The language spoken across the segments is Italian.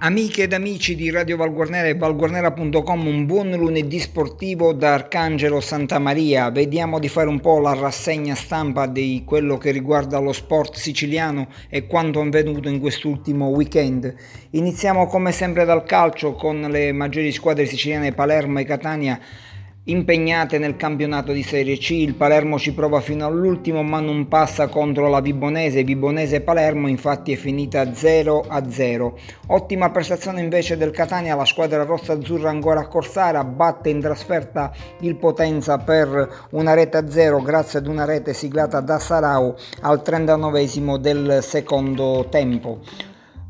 Amiche ed amici di Radio Valguarnera e valguarnera.com, un buon lunedì sportivo da Arcangelo Santa Maria. Vediamo di fare un po' la rassegna stampa di quello che riguarda lo sport siciliano e quanto è avvenuto in quest'ultimo weekend. Iniziamo come sempre dal calcio con le maggiori squadre siciliane Palermo e Catania impegnate nel campionato di Serie C. Il Palermo ci prova fino all'ultimo ma non passa contro la Vibonese. Vibonese-Palermo infatti è finita 0-0. Ottima prestazione invece del Catania, la squadra rossa-azzurra ancora a Corsara batte in trasferta il Potenza per una rete a 0 grazie ad una rete siglata da Sarau al 39 del secondo tempo.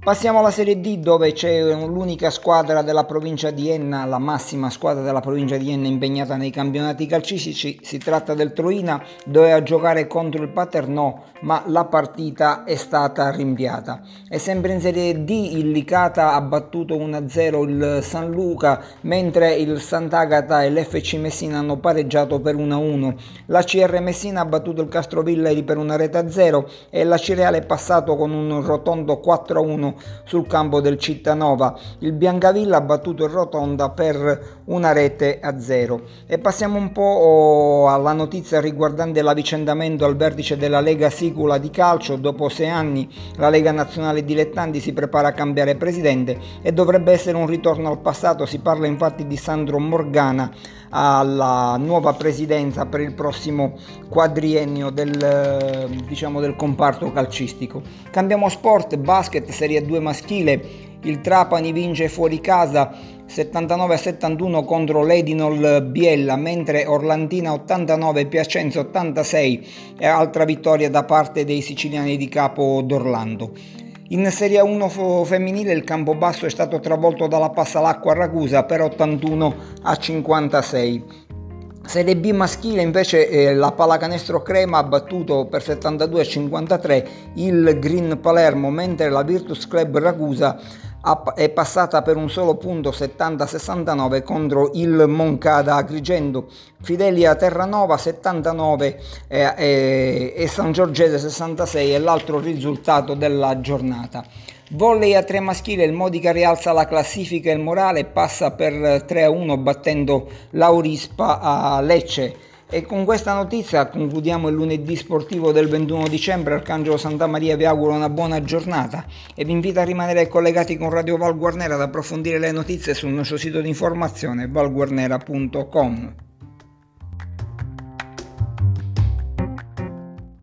Passiamo alla Serie D dove c'è l'unica squadra della provincia di Enna, la massima squadra della provincia di Enna impegnata nei campionati calcistici, si tratta del Troina, doveva giocare contro il Paternò ma la partita è stata rinviata. E sempre in Serie D il Licata ha battuto 1-0 il San Luca mentre il Sant'Agata e l'FC Messina hanno pareggiato per 1-1. La CR Messina ha battuto il Castrovilleri per una rete a 0 e la Cireale è passato con un rotondo 4-1 sul campo del Cittanova. Il Biancavilla ha battuto il Rotonda per una rete a zero. E passiamo un po' alla notizia riguardante l'avvicendamento al vertice della Lega Sicula di calcio. Dopo sei anni la Lega Nazionale Dilettanti si prepara a cambiare presidente e dovrebbe essere un ritorno al passato. Si parla infatti di Sandro Morgana alla nuova presidenza per il prossimo quadriennio del, diciamo, del comparto calcistico. Cambiamo sport, basket, Serie 2 maschile. Il Trapani vince fuori casa 79 71 contro l'Edinol Biella, mentre Orlantina 89 Piacenza 86 e altra vittoria da parte dei siciliani di Capo d'Orlando. In Serie 1 femminile il Campobasso è stato travolto dalla Passalacqua Ragusa per 81 a 56. Serie B maschile invece eh, la Pallacanestro Crema ha battuto per 72 a 53 il Green Palermo, mentre la Virtus Club Ragusa è passata per un solo punto 70-69 contro il Moncada Agrigento, Fidelia Terranova 79 e, e, e San Giorgese 66 è l'altro risultato della giornata. Volley a tre maschile, il Modica rialza la classifica e il morale passa per 3-1 battendo l'Aurispa a Lecce. E con questa notizia concludiamo il lunedì sportivo del 21 dicembre. Arcangelo Santa Maria vi auguro una buona giornata e vi invito a rimanere collegati con Radio Val Guarnera ad approfondire le notizie sul nostro sito di informazione valguarnera.com.